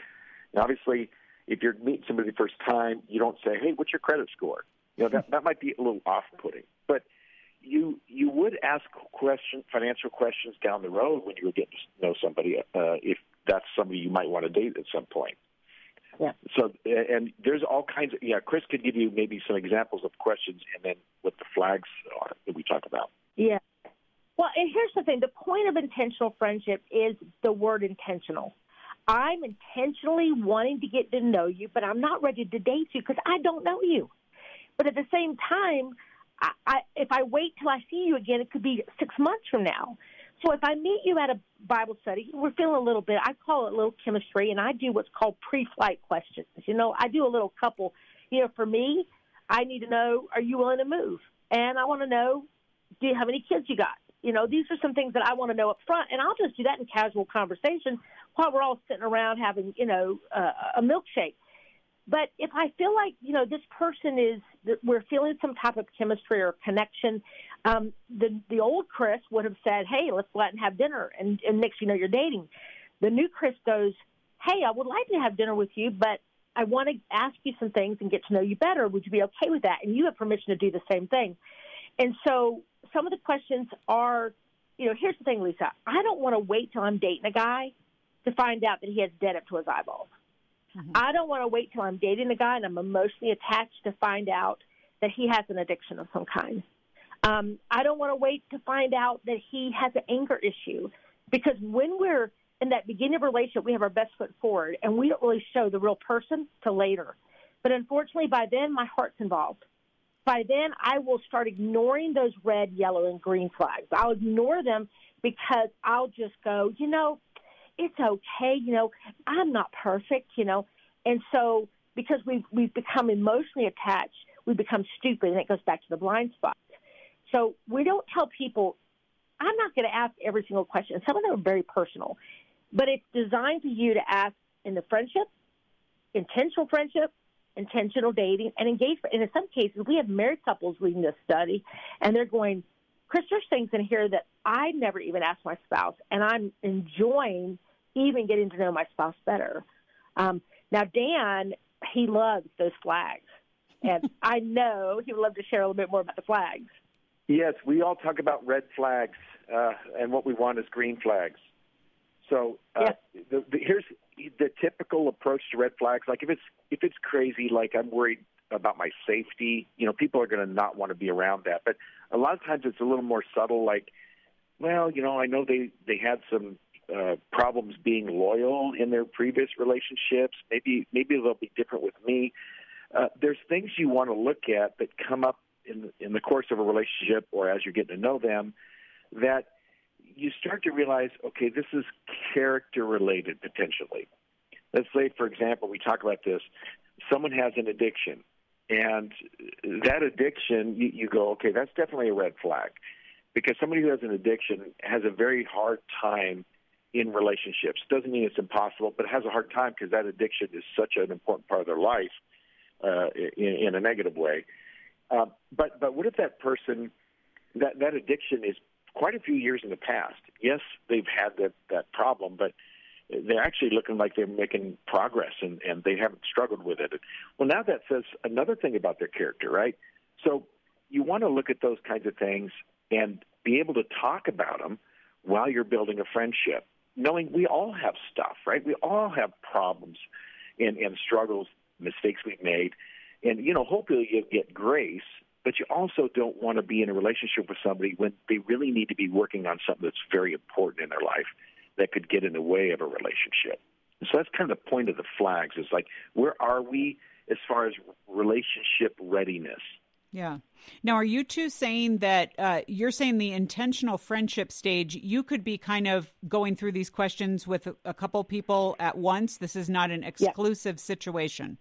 And obviously, if you're meeting somebody the first time, you don't say, "Hey, what's your credit score?" You know that that might be a little off-putting, but you you would ask question financial questions down the road when you were getting to know somebody uh, if that's somebody you might want to date at some point. Yeah. So and there's all kinds of yeah. Kris could give you maybe some examples of questions and then what the flags are that we talk about. Yeah. Well, and here's the thing the point of intentional friendship is the word intentional. I'm intentionally wanting to get to know you, but I'm not ready to date you because I don't know you. But at the same time, I, I, if I wait till I see you again, it could be six months from now. So if I meet you at a Bible study, we're feeling a little bit, I call it a little chemistry, and I do what's called pre flight questions. You know, I do a little couple. You know, for me, I need to know, are you willing to move? And I want to know, do you have any kids you got? You know, these are some things that I want to know up front, and I'll just do that in casual conversation while we're all sitting around having, you know, uh, a milkshake. But if I feel like, you know, this person is, we're feeling some type of chemistry or connection, um, the the old Kris would have said, "Hey, let's go out and have dinner," and, and next you know you're dating. The new Kris goes, "Hey, I would like to have dinner with you, but I want to ask you some things and get to know you better. Would you be okay with that?" And you have permission to do the same thing. And so some of the questions are, you know, here's the thing, Lisa. I don't want to wait till I'm dating a guy to find out that he has debt up to his eyeballs. I don't want to wait till I'm dating a guy and I'm emotionally attached to find out that he has an addiction of some kind. Um, I don't want to wait to find out that he has an anger issue because when we're in that beginning of a relationship, we have our best foot forward and we don't really show the real person till later. But unfortunately, by then, my heart's involved. By then, I will start ignoring those red, yellow, and green flags. I'll ignore them because I'll just go, you know, it's okay. You know, I'm not perfect. You know, and so because we've we've become emotionally attached, we become stupid, and it goes back to the blind spot. So we don't tell people. I'm not going to ask every single question. Some of them are very personal, but it's designed for you to ask in the friendship, intentional friendship, intentional dating, and engagement. And in some cases, we have married couples reading this study, and they're going, Kris, there's things in here that I never even asked my spouse, and I'm enjoying even getting to know my spouse better. Um, now, Dan, he loves those flags, and [laughs] I know he would love to share a little bit more about the flags. Yes, we all talk about red flags, uh, and what we want is green flags. So uh, the, the, here's the typical approach to red flags. Like if it's if it's crazy, like I'm worried about my safety, you know, people are going to not want to be around that. But a lot of times it's a little more subtle. Like, well, you know, I know they they had some uh, problems being loyal in their previous relationships. Maybe maybe they'll be different with me. Uh, there's things you want to look at that come up in in the course of a relationship or as you're getting to know them that you start to realize, okay, this is character related potentially. Let's say, for example, we talk about this. Someone has an addiction, and that addiction, you, you go, okay, that's definitely a red flag, because somebody who has an addiction has a very hard time in relationships. Doesn't mean it's impossible, but it has a hard time because that addiction is such an important part of their life uh, in, in a negative way. Uh, but but what if that person that that addiction is quite a few years in the past? Yes, they've had that that problem, but they're actually looking like they're making progress and, and they haven't struggled with it. Well, now that says another thing about their character, right? So you want to look at those kinds of things and be able to talk about them while you're building a friendship, knowing we all have stuff, right? We all have problems and, and struggles, mistakes we've made. And, you know, hopefully you get grace, but you also don't want to be in a relationship with somebody when they really need to be working on something that's very important in their life that could get in the way of a relationship. So that's kind of the point of the flags is like, where are we as far as relationship readiness? Yeah. Now, are you two saying that uh, you're saying the intentional friendship stage, you could be kind of going through these questions with a, a couple people at once? This is not an exclusive situation.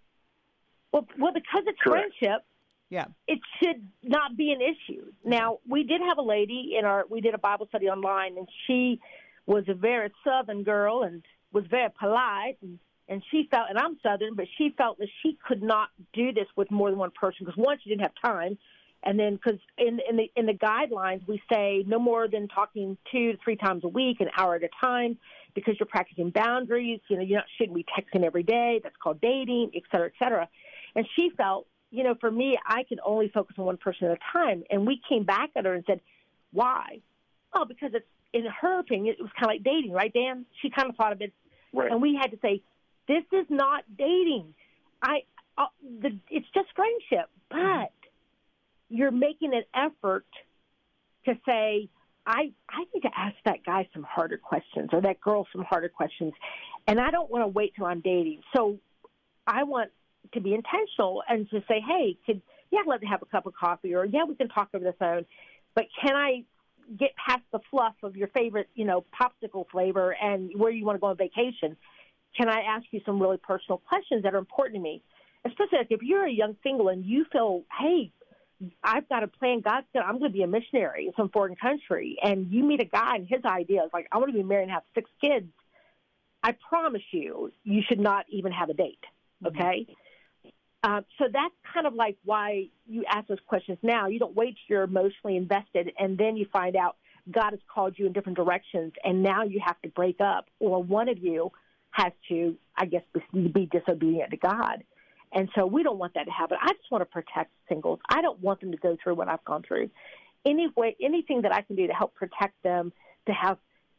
Well, well, because it's Correct. friendship, Yeah. it should not be an issue. Now, we did have a lady in our we did a Bible study online, and she was a very Southern girl and was very polite, and and she felt, and I'm Southern, but she felt that she could not do this with more than one person because one, she didn't have time, and then because in in the in the guidelines we say no more than talking two to three times a week, an hour at a time, because you're practicing boundaries. You know, not shouldn't be texting every day. That's called dating, et cetera, et cetera. And she felt, you know, for me, I can only focus on one person at a time. And we came back at her and said, why? Oh, because it's in her opinion, it was kind of like dating, right, Dan? She kind of thought of it, Right. and we had to say, this is not dating. I, uh, the, it's just friendship, but you're making an effort to say, I, I need to ask that guy some harder questions or that girl some harder questions, and I don't want to wait till I'm dating. So I want to be intentional and to say, hey, could yeah, I'd love to have a cup of coffee, or yeah, we can talk over the phone, but can I get past the fluff of your favorite, you know, popsicle flavor and where you want to go on vacation? Can I ask you some really personal questions that are important to me? Especially like if you're a young single and you feel, hey, I've got a plan. God's gonna, I'm going to be a missionary in some foreign country, and you meet a guy and his idea is like, I want to be married and have six kids. I promise you, you should not even have a date. Mm-hmm. Okay. Uh, so that's kind of like why you ask those questions now. You don't wait till you're emotionally invested, and then you find out God has called you in different directions, and now you have to break up, or one of you has to, I guess, be be disobedient to God. And so we don't want that to happen. I just want to protect singles. I don't want them to go through what I've gone through. Any way, anything that I can do to help protect them, to have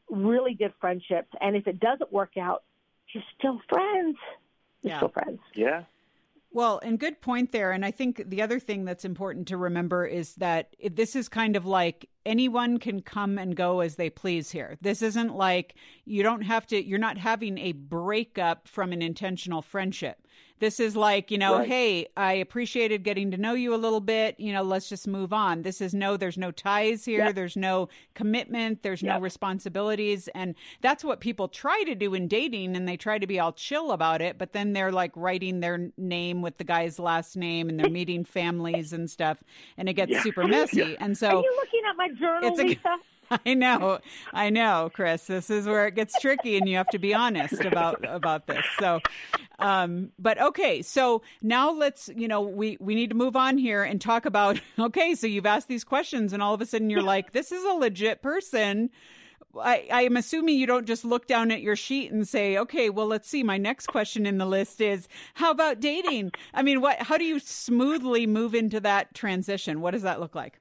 really good friendships, and if it doesn't work out, you're still friends. You're Yeah. still friends. Yeah. Well, and good point there. And I think the other thing that's important to remember is that this is kind of like anyone can come and go as they please here. This isn't like you don't have to, you're not having a breakup from an intentional friendship. This is like, you know, Right. hey, I appreciated getting to know you a little bit. You know, let's just move on. This is no, there's no ties here. Yep. There's no commitment. There's no responsibilities. And that's what people try to do in dating and they try to be all chill about it. But then they're like writing their name with the guy's last name and they're meeting families and stuff. And it gets Yeah. super [laughs] messy. Yeah. And Are so you looking at my journal, It's a- Lisa? [laughs] I know, I know, Kris. This is where it gets tricky, and you have to be honest about about this. So, um, but okay, so now let's, you know, we we need to move on here and talk about. [laughs] Okay, so you've asked these questions, and all of a sudden you're like, this is a legit person. I, I am assuming you don't just look down at your sheet and say, okay, well, let's see. My next question in the list is, how about dating? I mean, what? How do you smoothly move into that transition? What does that look like?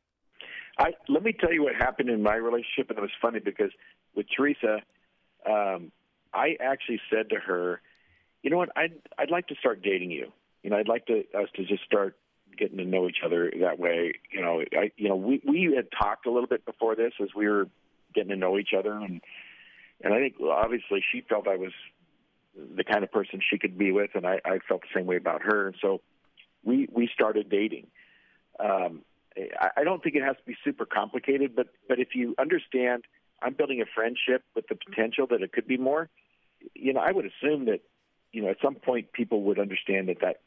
I let me tell you what happened in my relationship, and it was funny because with Teresa, um, I actually said to her, "You know what? I'd I'd like to start dating you. You know, I'd like to us to just start getting to know each other that way. You know, I you know we we had talked a little bit before this as we were getting to know each other, and and I think obviously she felt I was the kind of person she could be with, and I, I felt the same way about her, and so we we started dating." Um, I don't think it has to be super complicated, but but if you understand, I'm building a friendship with the potential that it could be more. You know, I would assume that you know at some point people would understand that that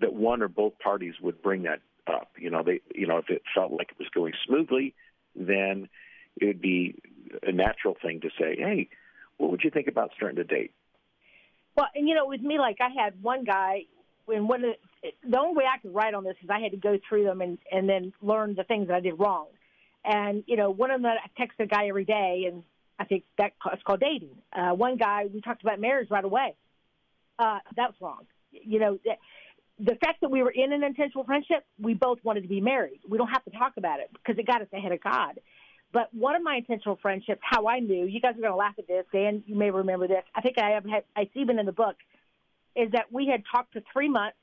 that one or both parties would bring that up. You know, they you know if it felt like it was going smoothly, then it would be a natural thing to say, hey. what would you think about starting to date? Well, and you know, with me, like I had one guy when one of the only way I could write on this is I had to go through them and and then learn the things that I did wrong. And you know, one of them I text a guy every day, and I think that it's called dating. Uh, one guy we talked about marriage right away. Uh, that was wrong. You know, the, fact that we were in an intentional friendship, we both wanted to be married. We don't have to talk about it because it got us ahead of God. But one of my intentional friendships, how I knew, you guys are going to laugh at this, Dan, you may remember this. I think I have had, I see even in the book, is that we had talked for three months,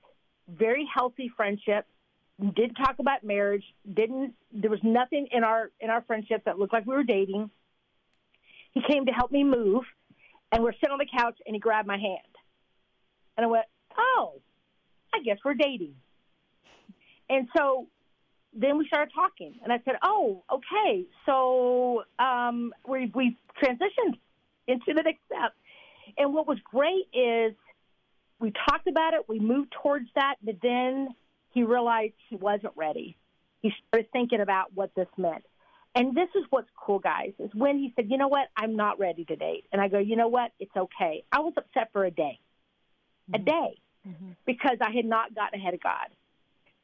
very healthy friendship, didn't talk about marriage, didn't, there was nothing in our, in our friendship that looked like we were dating. He came to help me move, and we're sitting on the couch, and he grabbed my hand. And I went, oh, I guess we're dating. And so then we started talking, and I said, "Oh, okay. So um, we we transitioned into the next step." And what was great is we talked about it, we moved towards that, but then he realized he wasn't ready. He started thinking about what this meant. And this is what's cool, guys, is when he said, "You know what? I'm not ready to date." And I go, "You know what? It's okay." I was upset for a day, a mm-hmm. day, mm-hmm. because I had not gotten ahead of God.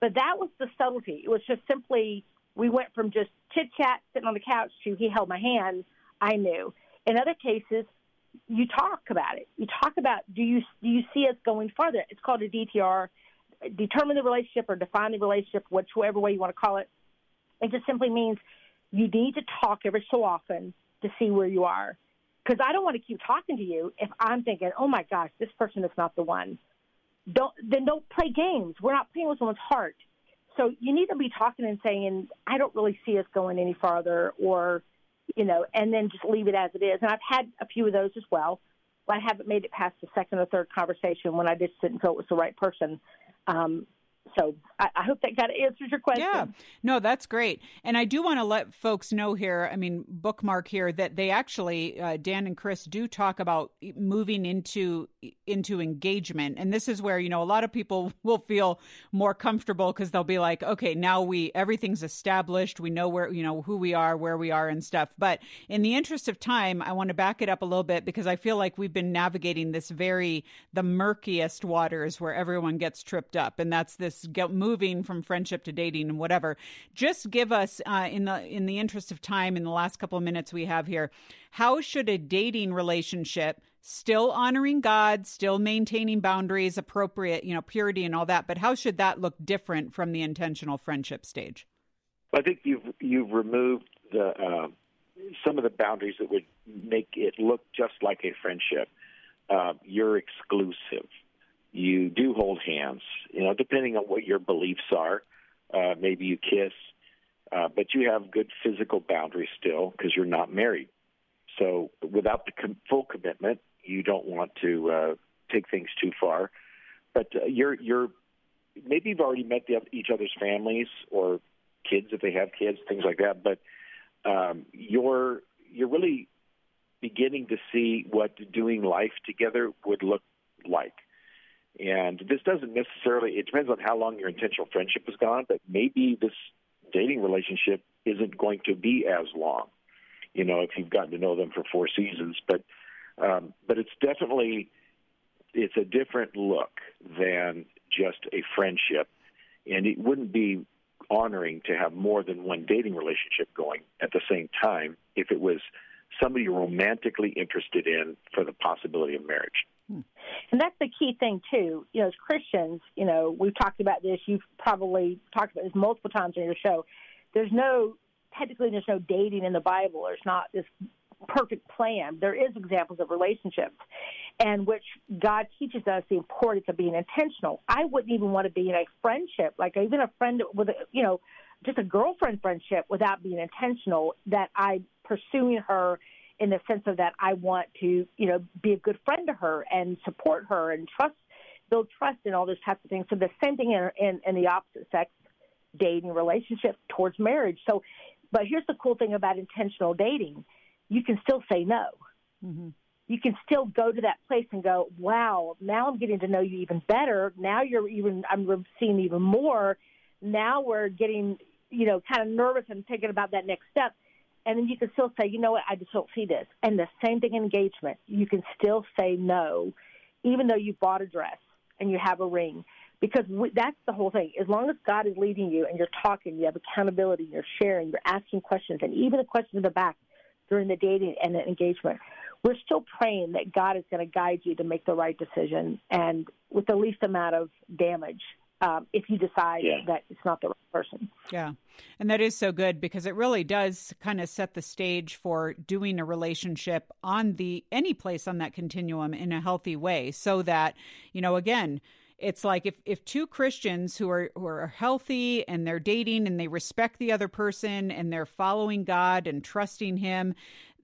But that was the subtlety. It was just simply we went from just chit chat sitting on the couch to he held my hand. I knew. In other cases, you talk about it. You talk about do you do you see us going farther? It's called a DTR, determine the relationship or define the relationship, whichever way you want to call it. It just simply means you need to talk every so often to see where you are. Because I don't want to keep talking to you if I'm thinking, oh my gosh, this person is not the one don't then don't play games. We're not playing with someone's heart. So you need to be talking and saying, I don't really see us going any farther or you know, and then just leave it as it is. And I've had a few of those as well. But I haven't made it past the second or third conversation when I just didn't feel it was the right person. Um, so I, I hope that kind of answers your question. Yeah, no, that's great. And I do want to let folks know here, I mean, bookmark here that they actually, uh, Dan and Kris do talk about moving into into engagement, and this is where you know a lot of people [laughs] will feel more comfortable because they'll be like, okay, now we everything's established, we know where you know who we are, where we are, and stuff. But in the interest of time, I want to back it up a little bit because I feel like we've been navigating this very the murkiest waters where everyone gets tripped up, and that's this get moving from friendship to dating and whatever. Just give us uh, in the in the interest of time in the last couple of minutes we have here, how should a dating relationship still honoring God, still maintaining boundaries, appropriate, you know, purity and all that, but how should that look different from the intentional friendship stage? I think you've you've removed the uh, some of the boundaries that would make it look just like a friendship. Uh, you're exclusive. You do hold hands. You know, depending on what your beliefs are, uh, maybe you kiss, uh, but you have good physical boundaries still because you're not married. So without the com- full commitment, you don't want to uh, take things too far. But uh, you're you're maybe you've already met the, each other's families or kids if they have kids, things like that. But um, you're you're really beginning to see what doing life together would look like. And this doesn't necessarily, it depends on how long your intentional friendship has gone, but maybe this dating relationship isn't going to be as long, you know, if you've gotten to know them for four seasons. But, um, but it's definitely, it's a different look than just a friendship. And it wouldn't be honoring to have more than one dating relationship going at the same time if it was somebody you're romantically interested in for the possibility of marriage. Hmm. And that's the key thing too. You know, as Christians, you know, we've talked about this. You've probably talked about this multiple times on your show. There's no technically there's no dating in the Bible. There's not this perfect plan. There is examples of relationships, and which God teaches us the importance of being intentional. I wouldn't even want to be in a friendship, like even a friend with a, you know, just a girlfriend friendship, without being intentional. That I'm pursuing her in the sense of that I want to, you know, be a good friend to her and support her and trust, build trust and all those types of things. So the same thing in, in, in the opposite sex dating relationship towards marriage. So, but here's the cool thing about intentional dating: you can still say no. Mm-hmm. You can still go to that place and go, "Wow, now I'm getting to know you even better. Now you're even I'm seeing even more. Now we're getting, you know, kind of nervous and thinking about that next step." And then you can still say, you know what, I just don't see this. And the same thing in engagement, you can still say no, even though you bought a dress and you have a ring, because we, that's the whole thing. As long as God is leading you and you're talking, you have accountability, you're sharing, you're asking questions, and even the questions in the back during the dating and the engagement, we're still praying that God is going to guide you to make the right decision and with the least amount of damage um, if you decide Yeah. that it's not the right person. Yeah. And that is so good because it really does kind of set the stage for doing a relationship on the any place on that continuum in a healthy way so that, you know, again, it's like if, if two Christians who are who are healthy and they're dating and they respect the other person and they're following God and trusting him,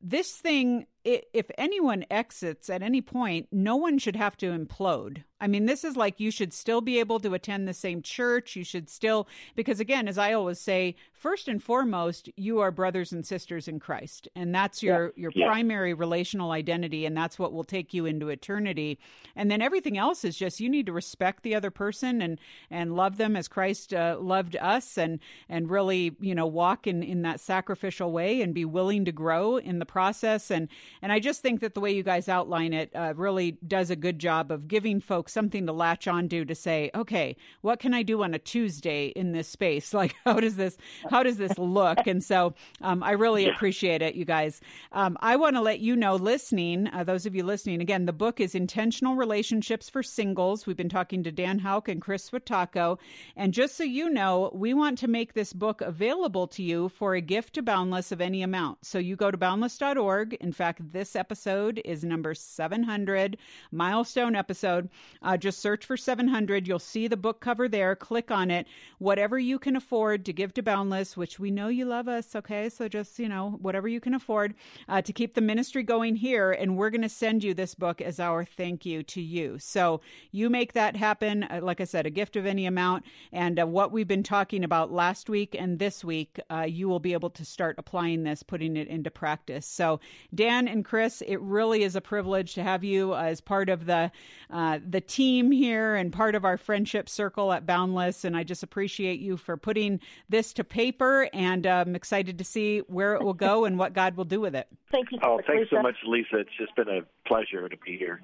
this thing if anyone exits at any point, no one should have to implode. I mean, this is like you should still be able to attend the same church. You should still, because again, as I always say, first and foremost, you are brothers and sisters in Christ, and that's your your Yeah. primary relational identity, and that's what will take you into eternity. And then everything else is just you need to respect the other person and and love them as Christ uh, loved us, and and really you know walk in in that sacrificial way and be willing to grow in the process. And and I just think that the way you guys outline it uh, really does a good job of giving folks something to latch onto to to say, okay, what can I do on a Tuesday in this space? [laughs] Like, how does this how does this look? And so um, I really appreciate it, you guys. Um, I want to let you know, listening, uh, those of you listening, again, the book is Intentional Relationships for Singles. We've been talking to Dan Houk and Kris Swiatocho. And just so you know, we want to make this book available to you for a gift to Boundless of any amount. So you go to boundless.org. In fact, this episode is number 700, milestone episode. Uh, just search for 700. You'll see the book cover there. Click on it. Whatever you can afford to give to Boundless, which we know you love us, okay? So just, you know, whatever you can afford uh, to keep the ministry going here. And we're going to send you this book as our thank you to you. So you make that happen. Uh, like I said, a gift of any amount. And uh, what we've been talking about last week and this week, uh, you will be able to start applying this, putting it into practice. So, Dan and Kris, it really is a privilege to have you as part of the uh, the team here and part of our friendship circle at Boundless. And I just appreciate you for putting this to paper. And uh, I'm excited to see where it will go and what God will do with it. Thank you so Oh, much, thanks so much, Lisa. It's just been a pleasure to be here.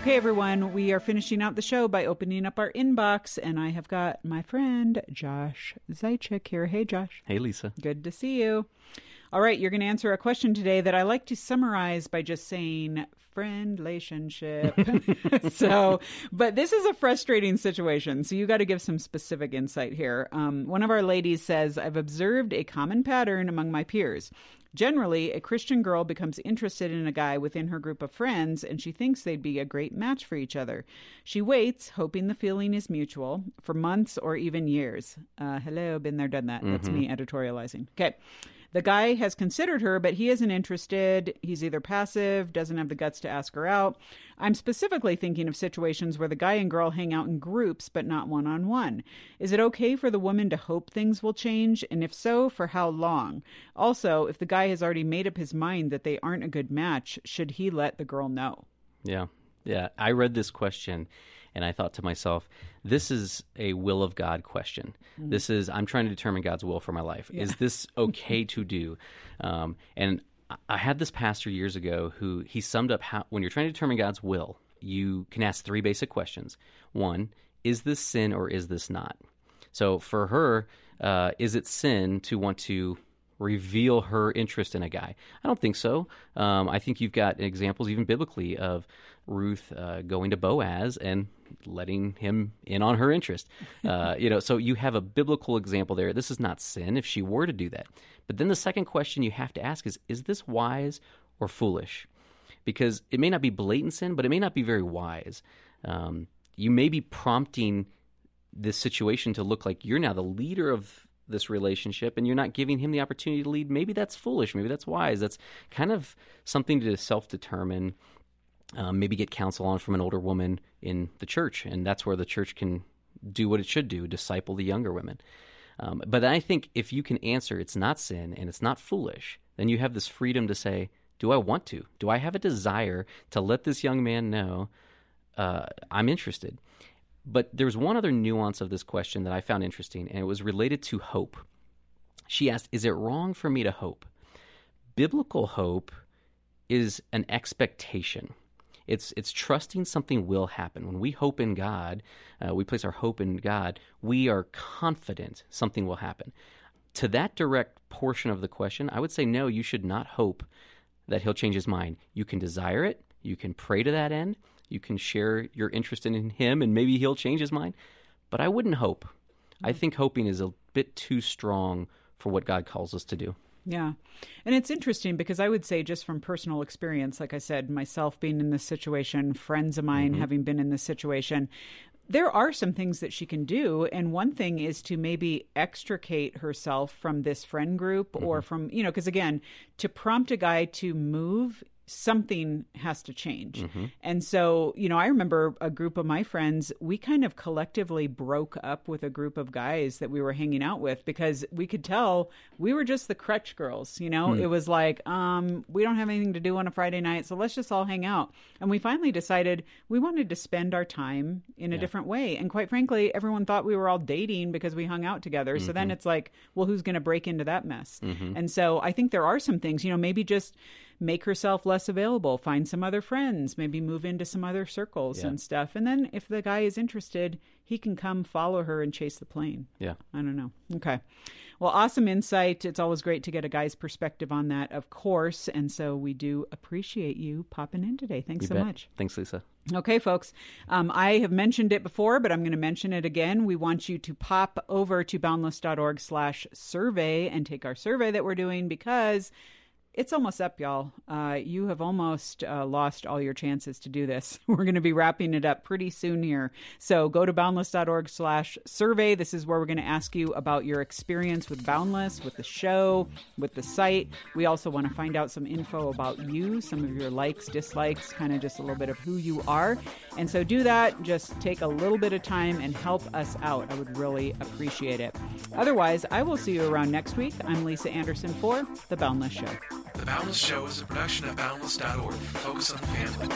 Okay, everyone, we are finishing out the show by opening up our inbox, and I have got my friend Josh Zeichik here. Hey, Josh. Hey, Lisa. Good to see you. All right, you're going to answer a question today that I like to summarize by just saying friend relationship. [laughs] so, but this is a frustrating situation. So, you got to give some specific insight here. Um, one of our ladies says, I've observed a common pattern among my peers. Generally, a Christian girl becomes interested in a guy within her group of friends and she thinks they'd be a great match for each other. She waits, hoping the feeling is mutual, for months or even years. Uh, hello, been there, done that. That's me editorializing. Okay. The guy has considered her, but he isn't interested. He's either passive, doesn't have the guts to ask her out. I'm specifically thinking of situations where the guy and girl hang out in groups, but not one on one. Is it okay for the woman to hope things will change? And if so, for how long? Also, if the guy has already made up his mind that they aren't a good match, should he let the girl know? Yeah. Yeah. I read this question and I thought to myself, this is a will of God question. This is, I'm trying to determine God's will for my life. Is this [laughs] okay to do? Um, and I- I had this pastor years ago who he summed up how, when you're trying to determine God's will, you can ask three basic questions. One, is this sin or is this not? So for her, uh, is it sin to want to reveal her interest in a guy. I don't think so. Um, I think you've got examples, even biblically, of Ruth uh, going to Boaz and letting him in on her interest. [laughs] Uh, you know, so you have a biblical example there. This is not sin if she were to do that. But then the second question you have to ask is: Is this wise or foolish? Because it may not be blatant sin, but it may not be very wise. Um, you may be prompting this situation to look like you're now the leader of this relationship and you're not giving him the opportunity to lead. Maybe that's foolish. Maybe that's wise. That's kind of something to self determine. Um, maybe get counsel on from an older woman in the church, and that's where the church can do what it should do disciple the younger women. Um, but I think if you can answer it's not sin and it's not foolish, then you have this freedom to say, Do I want to? Do I have a desire to let this young man know uh, I'm interested? But there's one other nuance of this question that I found interesting, and it was related to hope. She asked, Is it wrong for me to hope? Biblical hope is an expectation. It's it's trusting something will happen. When we hope in God, uh, we place our hope in God. We are confident something will happen. To that direct portion of the question, I would say no. You should not hope that He'll change His mind. You can desire it. You can pray to that end. You can share your interest in Him, and maybe He'll change His mind. But I wouldn't hope. I think hoping is a bit too strong for what God calls us to do. Yeah. And it's interesting because I would say, just from personal experience, like I said, myself being in this situation, friends of mine mm-hmm. having been in this situation, there are some things that she can do. And one thing is to maybe extricate herself from this friend group or mm-hmm. from, you know, because again, to prompt a guy to move, something has to change. Mm-hmm. And so, you know, I remember a group of my friends, we kind of collectively broke up with a group of guys that we were hanging out with because we could tell we were just the crutch girls, you know? Hmm. It was like, um, we don't have anything to do on a Friday night, so let's just all hang out. And we finally decided we wanted to spend our time in a different way. And quite frankly, everyone thought we were all dating because we hung out together. So then mm-hmm. it's like, well, who's going to break into that mess? Mm-hmm. And so I think there are some things, you know, maybe just make herself less available, find some other friends, maybe move into some other circles Yeah. and stuff. And then if the guy is interested, he can come follow her and chase the plane. Yeah. I don't know. Okay. Well, awesome insight. It's always great to get a guy's perspective on that, of course. And so we do appreciate you popping in today. Thanks You so bet. much. Thanks, Lisa. Okay, folks. Um, I have mentioned it before, but I'm going to mention it again. We want you to pop over to boundless.org slash survey and take our survey that we're doing because it's almost up, y'all. Uh, you have almost uh, lost all your chances to do this. [laughs] We're going to be wrapping it up pretty soon here. So go to boundless.org slash survey. This is where we're going to ask you about your experience with Boundless, with the show, with the site. We also want to find out some info about you, some of your likes, dislikes, kind of just a little bit of who you are. And so do that. Just take a little bit of time and help us out. I would really appreciate it. Otherwise, I will see you around next week. I'm Lisa Anderson for The Boundless Show. The Boundless Show is a production of Boundless.org. Focus on the family.